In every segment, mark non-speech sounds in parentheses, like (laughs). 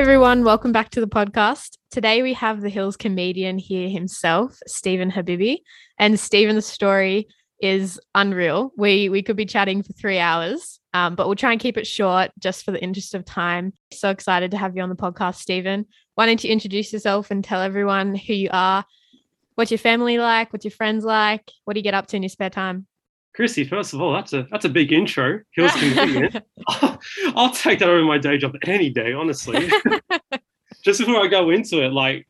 everyone, welcome back to the podcast. Today we have the Hills comedian here himself, Stephen Habibi, and Stephen's story is unreal. We we could be chatting for three hours, um, but we'll try and keep it short just for the interest of time. So excited to have you on the podcast, Stephen. Why don't you introduce yourself and tell everyone who you are, what's your family like, what's your friends like, what do you get up to in your spare time? Chrissy, first of all, that's a that's a big intro. Hills comedian. (laughs) (laughs) I'll take that over my day job any day, honestly. (laughs) Just before I go into it, like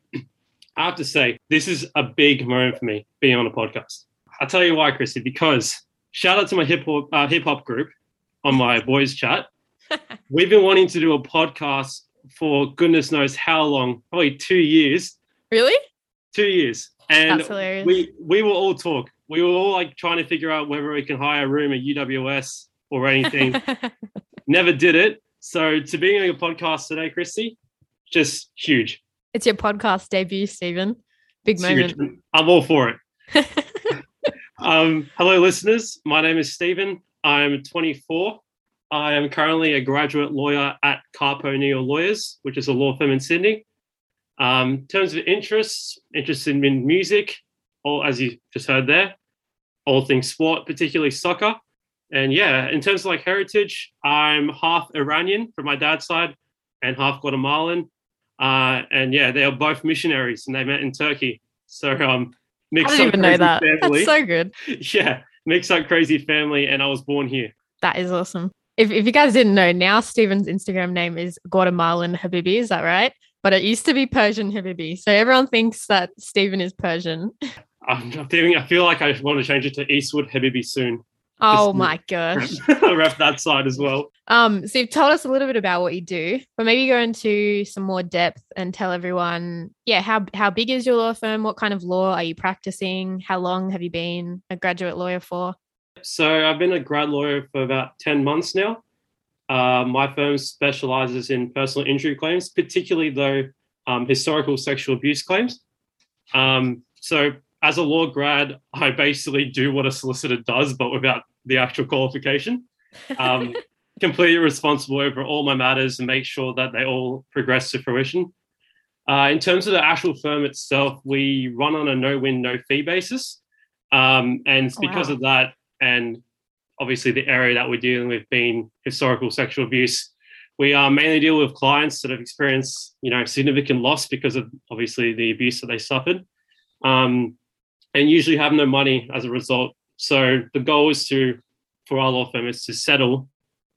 I have to say, this is a big moment for me being on a podcast. I'll tell you why, Chrissy, because shout out to my hip hop uh, hip hop group on my boys chat. We've been wanting to do a podcast for goodness knows how long, probably two years. Really? Two years. And we we will all talk we were all like trying to figure out whether we can hire a room at UWS or anything. (laughs) Never did it. So to be on a podcast today, Kristy, just huge. It's your podcast debut, Stephen. Big it's moment. Huge. I'm all for it. (laughs) um, hello, listeners. My name is Stephen. I'm 24. I am currently a graduate lawyer at Carpo Neal Lawyers, which is a law firm in Sydney. Um, in terms of interests, interested in music, or as you just heard there, all things sport, particularly soccer. And yeah, in terms of like heritage, I'm half Iranian from my dad's side and half Guatemalan. Uh, and yeah, they are both missionaries and they met in Turkey. So um, mixed I didn't even know that. Family. That's so good. (laughs) Yeah, mixed up crazy family, and I was born here. That is awesome. If, if you guys didn't know, now Stephen's Instagram name is Guatemalan Habibi. Is that right? But it used to be Persian Habibi. So everyone thinks that Stephen is Persian. (laughs) I'm feeling. I feel like I want to change it to Eastwood Habibi soon. Oh Just my (laughs) gosh! Wrap that side as well. Um, so you've told us a little bit about what you do, but maybe go into some more depth and tell everyone, yeah, how how big is your law firm? What kind of law are you practicing? How long have you been a graduate lawyer for? So I've been a grad lawyer for about ten months now. Uh, my firm specializes in personal injury claims, particularly though um, historical sexual abuse claims. Um, so as a law grad, I basically do what a solicitor does, but without the actual qualification. Um, (laughs) completely responsible over all my matters and make sure that they all progress to fruition. Uh, in terms of the actual firm itself, we run on a no win, no fee basis. Um, and oh, because wow. of that, and obviously the area that we're dealing with being historical sexual abuse, we uh, mainly deal with clients that have experienced, you know, significant loss because of obviously the abuse that they suffered. Um, and usually have no money as a result. So the goal is to, for our law firm, is to settle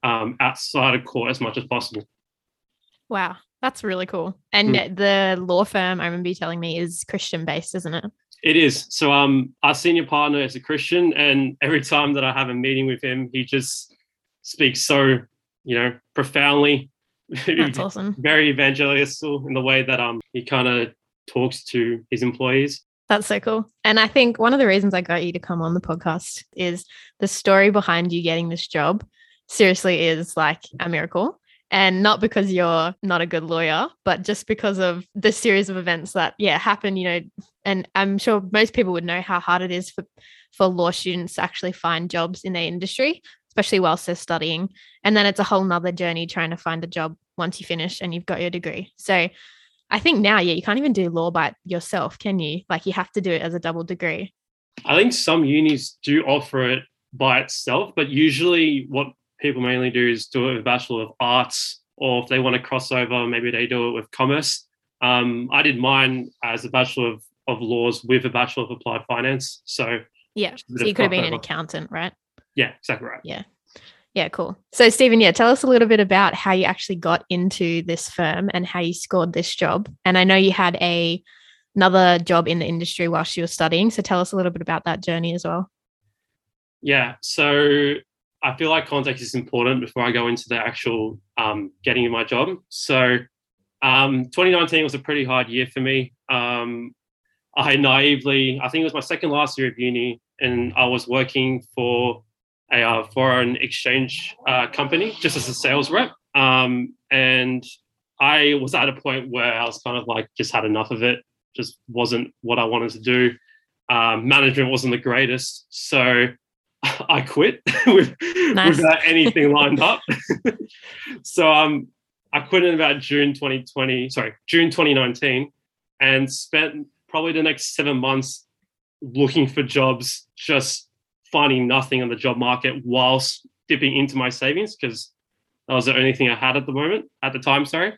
um, outside of court as much as possible. Wow, that's really cool. And mm. the law firm, I remember you telling me, is Christian based, isn't it? It is. So um, our senior partner is a Christian, and every time that I have a meeting with him, he just speaks so, you know, profoundly. That's (laughs) awesome. Very evangelical in the way that um he kind of talks to his employees. That's so cool. And I think one of the reasons I got you to come on the podcast is the story behind you getting this job seriously is like a miracle. And not because you're not a good lawyer, but just because of the series of events that, yeah, happen, you know, and I'm sure most people would know how hard it is for, for law students to actually find jobs in their industry, especially whilst they're studying. And then it's a whole nother journey trying to find a job once you finish and you've got your degree. So I think now, yeah, you can't even do law by yourself, can you? Like you have to do it as a double degree. I think some unis do offer it by itself, but usually what people mainly do is do it with a Bachelor of Arts, or if they want to cross over, maybe they do it with commerce. Um, I did mine as a Bachelor of, of Laws with a Bachelor of Applied Finance. So yeah, so you could have been an accountant, right? Yeah, exactly right. Yeah. Yeah, cool. So, Stephen, yeah, tell us a little bit about how you actually got into this firm and how you scored this job. And I know you had a another job in the industry whilst you were studying. So, tell us a little bit about that journey as well. Yeah, so I feel like context is important before I go into the actual um, getting in my job. So, um, 2019 was a pretty hard year for me. Um, I naively, I think it was my second last year of uni, and I was working for a uh, foreign exchange uh, company just as a sales rep. Um, and I was at a point where I was kind of like, just had enough of it, just wasn't what I wanted to do. Um, management wasn't the greatest. So (laughs) I quit (laughs) with, nice. without anything (laughs) lined up. so um, I quit in about June 2020, sorry, June 2019, and spent probably the next seven months looking for jobs, just finding nothing on the job market whilst dipping into my savings because that was the only thing I had at the moment, at the time, sorry.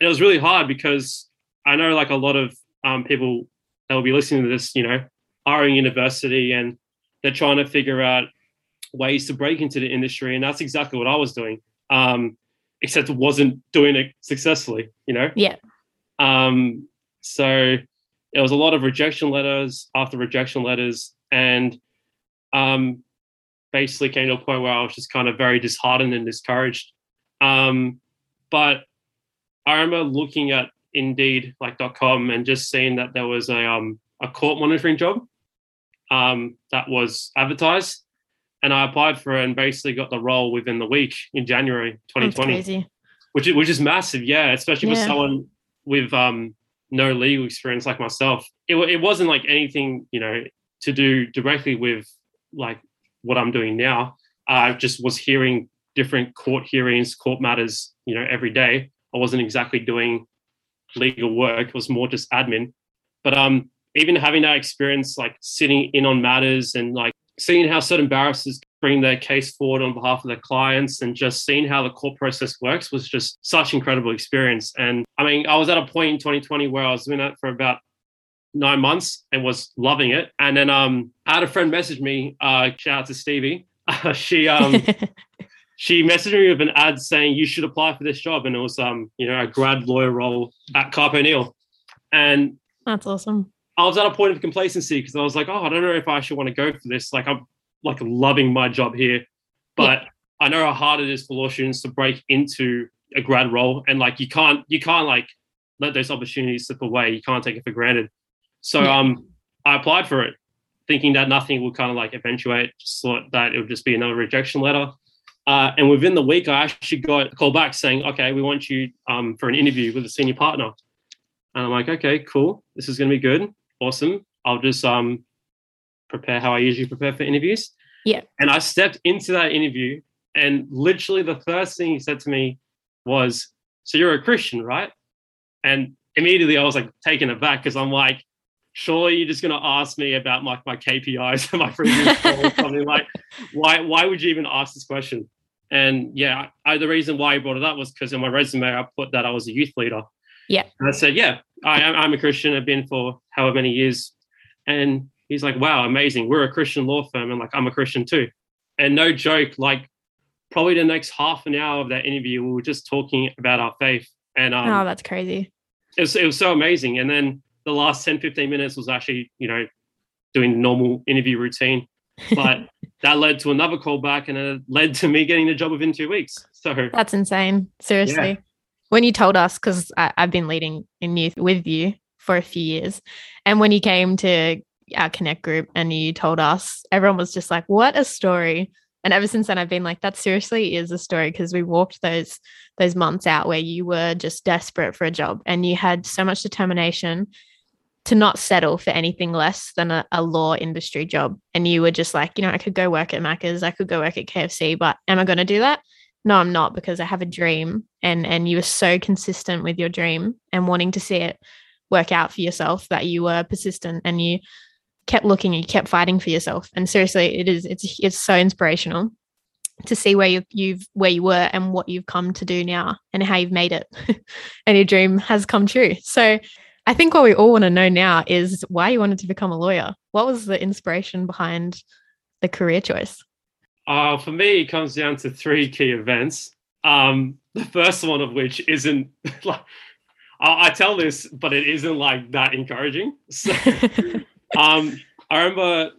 It was really hard because I know like a lot of um, people that will be listening to this, you know, are in university and they're trying to figure out ways to break into the industry. And that's exactly what I was doing. Um, except wasn't doing it successfully, you know? Yeah. Um, so it was a lot of rejection letters after rejection letters. And um, basically came to a point where I was just kind of very disheartened and discouraged. Um, but I remember looking at Indeed, like .com, and just seeing that there was a um, a court monitoring job um, that was advertised, and I applied for it and basically got the role within the week in January 2020, which is which is massive, yeah, especially yeah. for someone with um, no legal experience like myself. It it wasn't like anything you know to do directly with like what I'm doing now. I just was hearing different court hearings, court matters, you know, every day. I wasn't exactly doing legal work; it was more just admin. But um, even having that experience, like sitting in on matters and like seeing how certain barristers bring their case forward on behalf of their clients and just seeing how the court process works was just such incredible experience. And I mean, I was at a point in 2020 where I was doing that for about nine months and was loving it. And then um, I had a friend message me. Uh, shout out to Stevie. Uh, (laughs) she um, (laughs) she messaged me with an ad saying you should apply for this job, and it was um, you know, a grad lawyer role at Carp O'Neill. And that's awesome. I was at a point of complacency because I was like, oh, I don't know if I should want to go for this. Like, I'm like loving my job here, but yeah. I know how hard it is for law students to break into a grad role, and like you can't you can't like let those opportunities slip away. You can't take it for granted. So yeah. um, I applied for it, thinking that nothing would kind of like eventuate. Just thought that it would just be another rejection letter. Uh, and within the week, I actually got a call back saying, "Okay, we want you um, for an interview with a senior partner." And I'm like, "Okay, cool. This is going to be good. Awesome. I'll just um, prepare how I usually prepare for interviews." Yeah. And I stepped into that interview, and literally the first thing he said to me was, "So you're a Christian, right?" And immediately I was like taken aback because I'm like, surely you're just going to ask me about my, my KPIs and my previous or something like, (laughs) why, why would you even ask this question? And yeah, I, the reason why I brought it up was because in my resume, I put that I was a youth leader. Yeah. And I said, yeah, I, am. I'm a Christian. I've been for however many years. And he's like, wow, amazing. We're a Christian law firm. And like, I'm a Christian too. And no joke, like probably the next half an hour of that interview, we were just talking about our faith. And um, oh, that's crazy. It was, it was so amazing. And then the last 10, 15 minutes was actually, you know, doing normal interview routine. But (laughs) that led to another callback and it led to me getting the job within two weeks. So that's insane. Seriously. Yeah. When you told us, because I've been leading in youth with you for a few years, and when you came to our Connect group and you told us, everyone was just like, what a story. And ever since then, I've been like, that seriously is a story because we walked those those months out where you were just desperate for a job and you had so much determination to not settle for anything less than a, a, law industry job. And you were just like, you know, I could go work at Macca's, I could go work at KFC, but am I going to do that? No, I'm not because I have a dream. And and you were so consistent with your dream and wanting to see it work out for yourself that you were persistent and you kept looking and you kept fighting for yourself. And seriously, it is it's it's so inspirational to see where you, you've where you were and what you've come to do now and how you've made it (laughs) and your dream has come true. So I think what we all want to know now is why you wanted to become a lawyer. What was the inspiration behind the career choice? Uh, for me, it comes down to three key events. Um, the first one of which isn't (laughs) like I, I, tell this, but it isn't like that encouraging. (laughs) So, um, I remember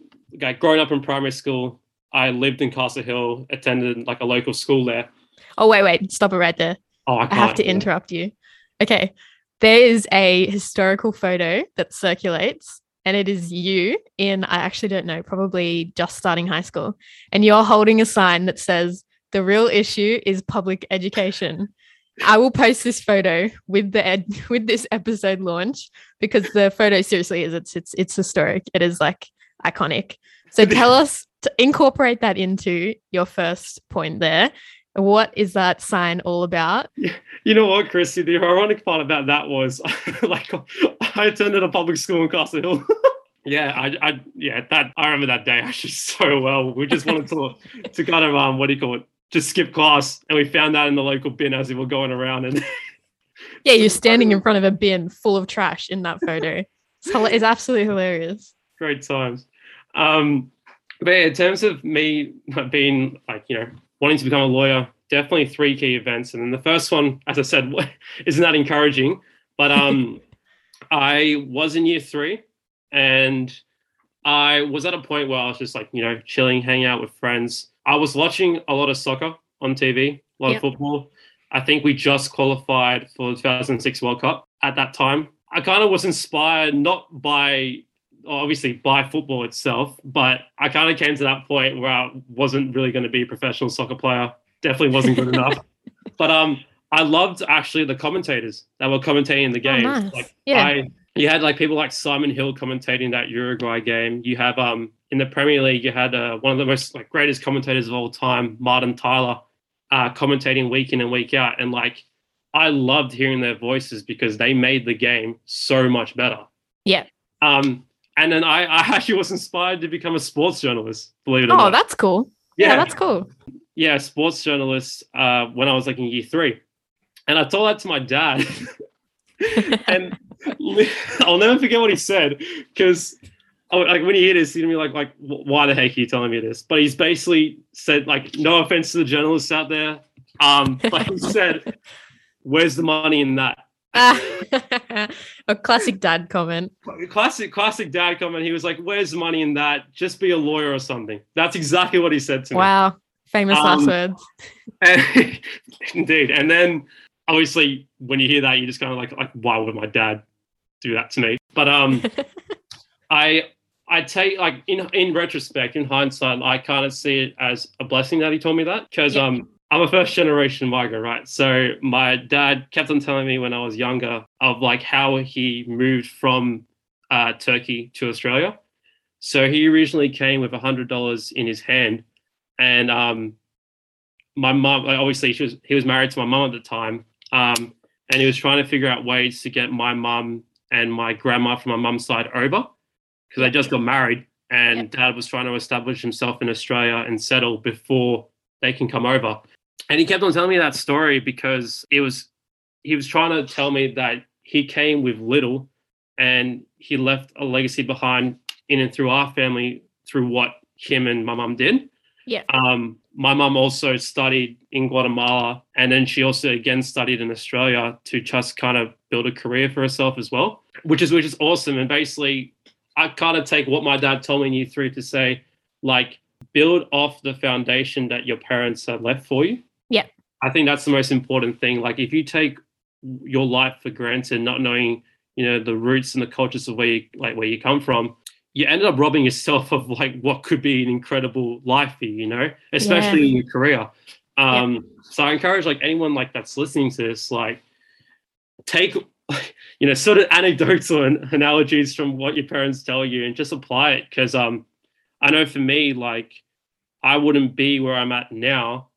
like, growing up in primary school. I lived in Castle Hill, attended like a local school there. Oh wait, wait, stop it right there. Oh, I, I have to interrupt you. Okay, there is a historical photo that circulates and it is you in i actually don't know probably just starting high school. And you're holding a sign that says the real issue is public education. I will post this photo with the ed- (laughs) with this episode launch because the photo seriously is it's it's it's historic. It is like iconic. So tell us to incorporate that into your first point there What is that sign all about? (laughs) You know what, Kristy? The ironic part about that was (laughs) like I attended a public school in Castle Hill. (laughs) yeah, I, I, yeah, that I remember that day actually so well. We just wanted to to kind of um, what do you call it? Just skip class, and we found that in the local bin as we were going around. And yeah, you're standing in front of a bin full of trash in that photo. It's, it's absolutely hilarious. Great times. Um, but yeah, in terms of me being like you know wanting to become a lawyer, definitely three key events. And then the first one, as I said, (laughs) isn't that encouraging. But um, (laughs) I was in year three and I was at a point where I was just like, you know, chilling, hanging out with friends. I was watching a lot of soccer on TV, a lot yep. of football. I think we just qualified for the 2006 World Cup at that time. I kind of was inspired not by obviously by football itself, but I kind of came to that point where I wasn't really going to be a professional soccer player. Definitely wasn't good enough. (laughs) But um, I loved actually the commentators that were commentating the game. Oh, nice. Like yeah. I, you had like people like Simon Hill commentating that Uruguay game. You have um in the Premier League, you had uh, one of the most like greatest commentators of all time, Martin Tyler, uh, commentating week in and week out, and like I loved hearing their voices because they made the game so much better. Yeah. Um, and then I, I actually was inspired to become a sports journalist. Believe it or oh, not. Oh, that's cool. Yeah. yeah, that's cool. Yeah, sports journalist. Uh, when I was like in year three, and I told that to my dad, (laughs) and I'll never forget what he said because. Like when you hear this, you're gonna be like, like, why the heck are you telling me this? But he's basically said, like, no offense to the journalists out there, um, but he said, "Where's the money in that?" (laughs) a classic dad comment. Classic, classic dad comment. He was like, "Where's the money in that? Just be a lawyer or something." That's exactly what he said to me. Wow, famous um, last words. And, (laughs) indeed. And then, obviously, when you hear that, you just kind of like, like, why would my dad do that to me? But um, (laughs) I, I take like in in retrospect, in hindsight, I kind of see it as a blessing that he told me that because yep. um I'm a first generation migrant, right? So my dad kept on telling me when I was younger of like how he moved from uh, Turkey to Australia. So he originally came with hundred dollars in his hand, and um, my mom, obviously, she was he was married to my mom at the time, um, and he was trying to figure out ways to get my mom and my grandma from my mom's side over because they just got married, and dad was trying to establish himself in Australia and settle before they can come over and he kept on telling me that story because it was he was trying to tell me that he came with little and he left a legacy behind in and through our family through what him and my mum did. Yeah. Um, my mum also studied in Guatemala and then she also again studied in Australia to just kind of build a career for herself as well, which is which is awesome. And basically I kind of take what my dad told me year three to say, like, build off the foundation that your parents have left for you. Yeah. I think that's the most important thing. Like if you take your life for granted, not knowing, you know, the roots and the cultures of where you like where you come from, you ended up robbing yourself of like what could be an incredible life for you, you know, especially yeah. in your career. Um, yeah. so I encourage like anyone like that's listening to this, like take (laughs) you know, sort of anecdotes or analogies from what your parents tell you and just apply it. Cause um I know for me, like I wouldn't be where I'm at now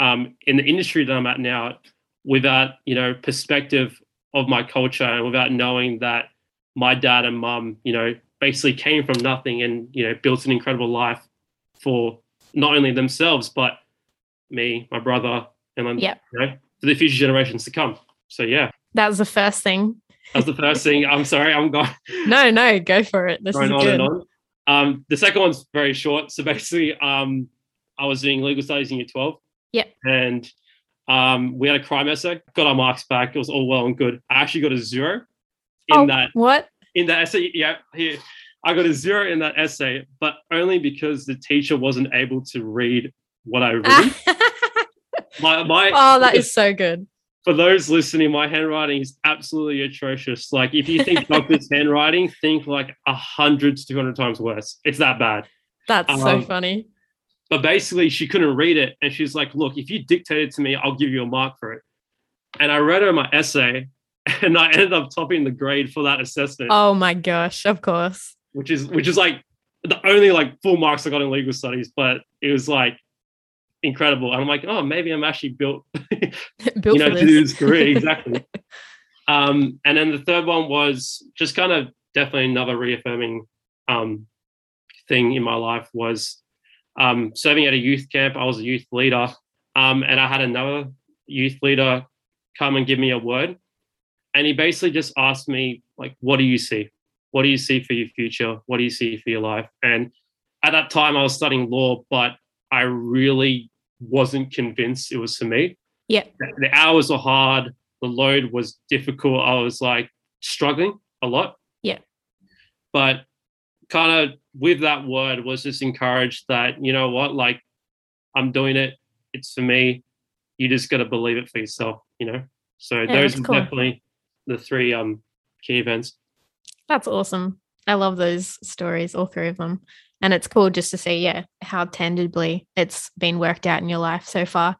um, in the industry that I'm at now without you know perspective of my culture and without knowing that my dad and mum you know basically came from nothing and you know built an incredible life for not only themselves but me my brother and then yep. you know for the future generations to come. So yeah. That was the first thing. That was the first thing. I'm sorry i'm going (laughs) no no go for it. This is good. On. Um, the second one's very short. So basically um, i was doing legal studies in year 12 yeah. And um, we had a crime essay, got our marks back. It was all well and good. I actually got a zero in oh, that. What? In that essay. Yeah. Here. I got a zero in that essay, but only because the teacher wasn't able to read what I wrote. (laughs) my, my, oh, that is so good. For those listening, my handwriting is absolutely atrocious. Like, if you think doctor's (laughs) handwriting, think like a hundred to two hundred times worse. It's that bad. That's um, so funny. But basically, she couldn't read it. And she's like, Look, if you dictate it to me, I'll give you a mark for it. And I read her my essay (laughs) and I ended up topping the grade for that assessment. Oh my gosh, of course. Which is which is like the only like full marks I got in legal studies, but it was like incredible. And I'm like, oh, maybe I'm actually built, (laughs) (laughs) Built you know, for to do this. this career exactly. um, and then the third one was just kind of definitely another reaffirming um, thing in my life was um, serving at a youth camp. I was a youth leader, um, and I had another youth leader come and give me a word, and he basically just asked me like, "What do you see? What do you see for your future? What do you see for your life?" And at that time, I was studying law, but I really wasn't convinced it was for me. Yeah. The hours were hard. The load was difficult. I was like struggling a lot. Yeah. But kind of with that word was just encouraged that, you know what, like I'm doing it. It's for me. You just got to believe it for yourself, you know? So those are cool. definitely the three um key events. That's awesome. I love those stories, all three of them. And it's cool just to see, yeah, how tangibly it's been worked out in your life so far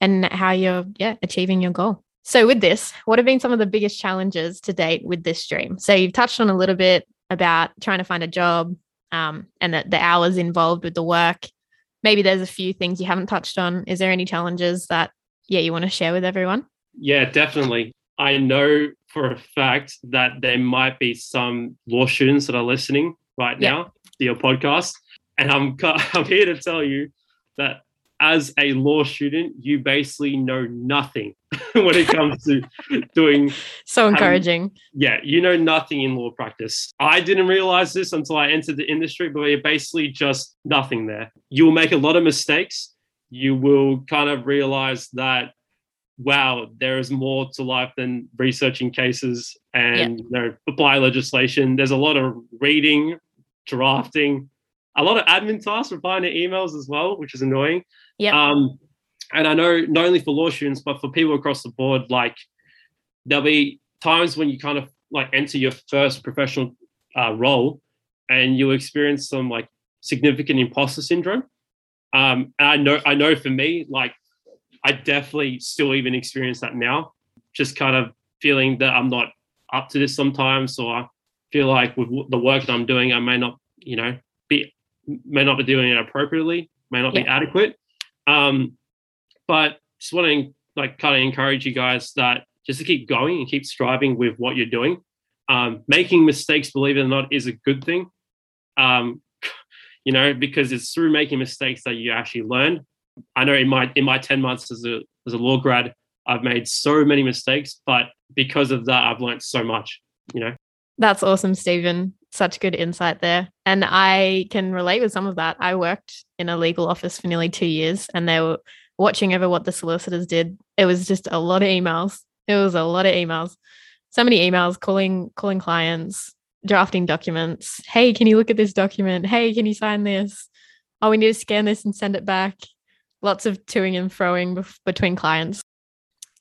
and how you're, yeah, achieving your goal. So, with this, what have been some of the biggest challenges to date with this dream? So, you've touched on a little bit about trying to find a job um, and the, the hours involved with the work. Maybe there's a few things you haven't touched on. Is there any challenges that, yeah, you want to share with everyone? Yeah, definitely. I know for a fact that there might be some law students that are listening right Yeah. now to your podcast, and I'm (laughs) I'm here to tell you that as a law student, you basically know nothing (laughs) when it comes to doing. So encouraging. Yeah, you know nothing in law practice. I didn't realize this until I entered the industry, but you're basically just nothing there. You will make a lot of mistakes. You will kind of realize that wow, there is more to life than researching cases and you know, apply legislation. There's a lot of reading, drafting, a lot of admin tasks, replying to emails as well, which is annoying. Yep. Um, and I know not only for law students, but for people across the board, like there'll be times when you kind of like enter your first professional uh, role and you experience some like significant imposter syndrome. Um, and I know, I know for me, like I definitely still even experience that now. Just kind of feeling that I'm not up to this sometimes, or I feel like with the work that I'm doing, I may not, you know, be may not be doing it appropriately, may not be adequate. Um, but just want to like kind of encourage you guys that just to keep going and keep striving with what you're doing. Um, making mistakes, believe it or not, is a good thing. Um, (laughs) you know, because it's through making mistakes that you actually learn. I know in my in my 10 months as a as a law grad, I've made so many mistakes, but because of that, I've learned so much, you know. That's awesome, Stephen. Such good insight there. And I can relate with some of that. I worked in a legal office for nearly two years and they were watching over what the solicitors did. It was just a lot of emails. It was a lot of emails. So many emails calling calling clients, drafting documents. Hey, can you look at this document? Hey, can you sign this? Oh, we need to scan this and send it back. Lots of toing and froing bef- between clients.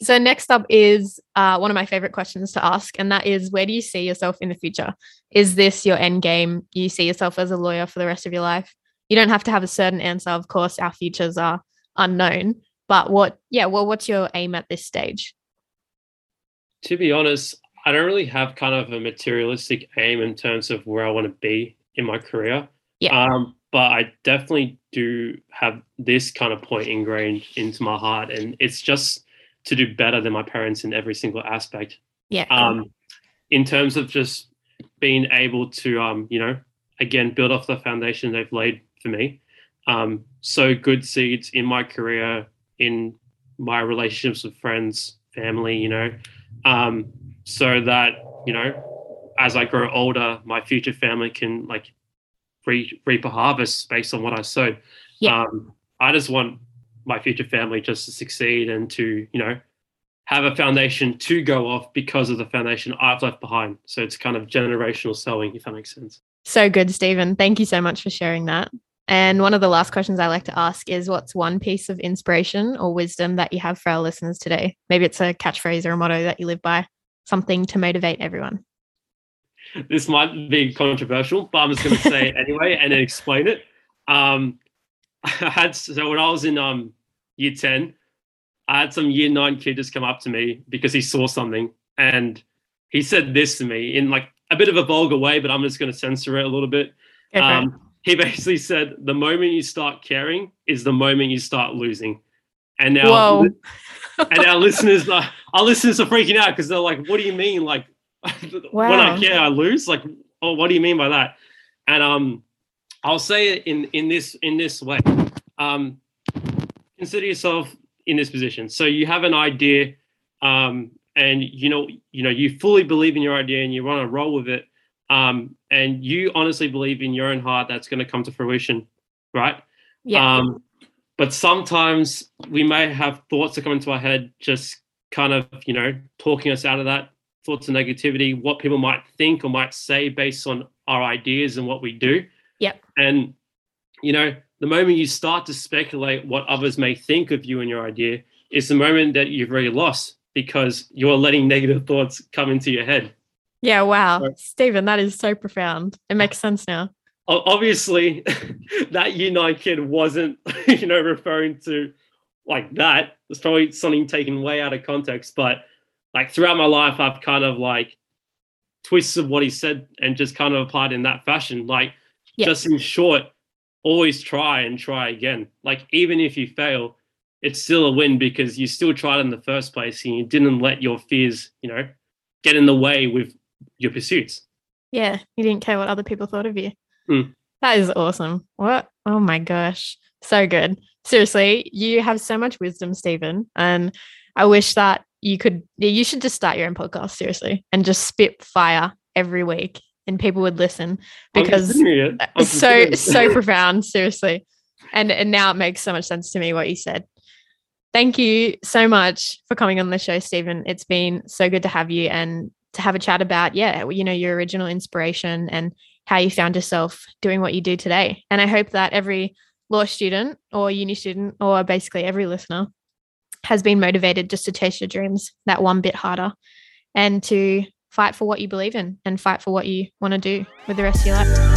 So next up is uh, one of my favorite questions to ask, and that is, where do you see yourself in the future? Is this your end game? You see yourself as a lawyer for the rest of your life? You don't have to have a certain answer. Of course, our futures are unknown. But what, yeah, well, what's your aim at this stage? To be honest, I don't really have kind of a materialistic aim in terms of where I want to be in my career. Yeah. Um, but I definitely do have this kind of point ingrained into my heart, and it's just to do better than my parents in every single aspect. Yeah. Um, in terms of just being able to, um, you know, again, build off the foundation they've laid for me. Um, sow good seeds in my career, in my relationships with friends, family, you know, um, so that, you know, as I grow older, my future family can like reap, reap a harvest based on what I sowed. Yeah. Um, I just want my future family just to succeed and to, you know, have a foundation to go off because of the foundation I've left behind. So it's kind of generational sowing, if that makes sense. so good, Stephen. Thank you so much for sharing that. And one of the last questions I like to ask is what's one piece of inspiration or wisdom that you have for our listeners today? Maybe it's a catchphrase or a motto that you live by, something to motivate everyone. This might be controversial, but I'm just going to say it anyway and then explain it. Um, (laughs) I had so when I was in um, year 10, I had some year nine kid just come up to me because he saw something and he said this to me in like a bit of a vulgar way, but I'm just going to censor it a little bit. It. Um, he basically said the moment you start caring is the moment you start losing. And now, (laughs) and our listeners, are, our listeners are freaking out because they're like, "What do you mean? Like, (laughs) when I care, I lose? Like, oh, what do you mean by that?" And um, I'll say it in in this in this way. Um, consider yourself in this position. So you have an idea, um, and you know you know you fully believe in your idea and you want to roll with it, um, and you honestly believe in your own heart that's going to come to fruition, right? Yeah. Um, but sometimes we may have thoughts that come into our head, just kind of, you know, talking us out of that thoughts of negativity, what people might think or might say based on our ideas and what we do. Yep. And, you know, the moment you start to speculate what others may think of you and your idea is the moment that you've already lost because you're letting negative thoughts come into your head. yeah. Wow. Right. Stephen, that is so profound. It makes sense now. Obviously (laughs) that year nine kid wasn't (laughs) you know referring to like that it's probably something taken way out of context but like throughout my life i've kind of like twists of what he said and just kind of applied in that fashion like Just in short always try and try again like even if you fail it's still a win because you still tried in the first place and you didn't let your fears you know get in the way with your pursuits Yeah. You didn't care what other people thought of you. Mm. That is awesome. What? Oh my gosh. So good. Seriously, you have so much wisdom, Stephen. And I wish that you could, you should just start your own podcast, seriously, and just spit fire every week and people would listen because considering it. I'm it's so so (laughs) profound seriously. And and now it makes so much sense to me what you said. Thank you so much for coming on the show stephen. It's been so good to have you and to have a chat about yeah you know your original inspiration and how you found yourself doing what you do today. And i hope that every law student or uni student or basically every listener has been motivated just to chase your dreams that one bit harder and to fight for what you believe in and fight for what you want to do with the rest of your life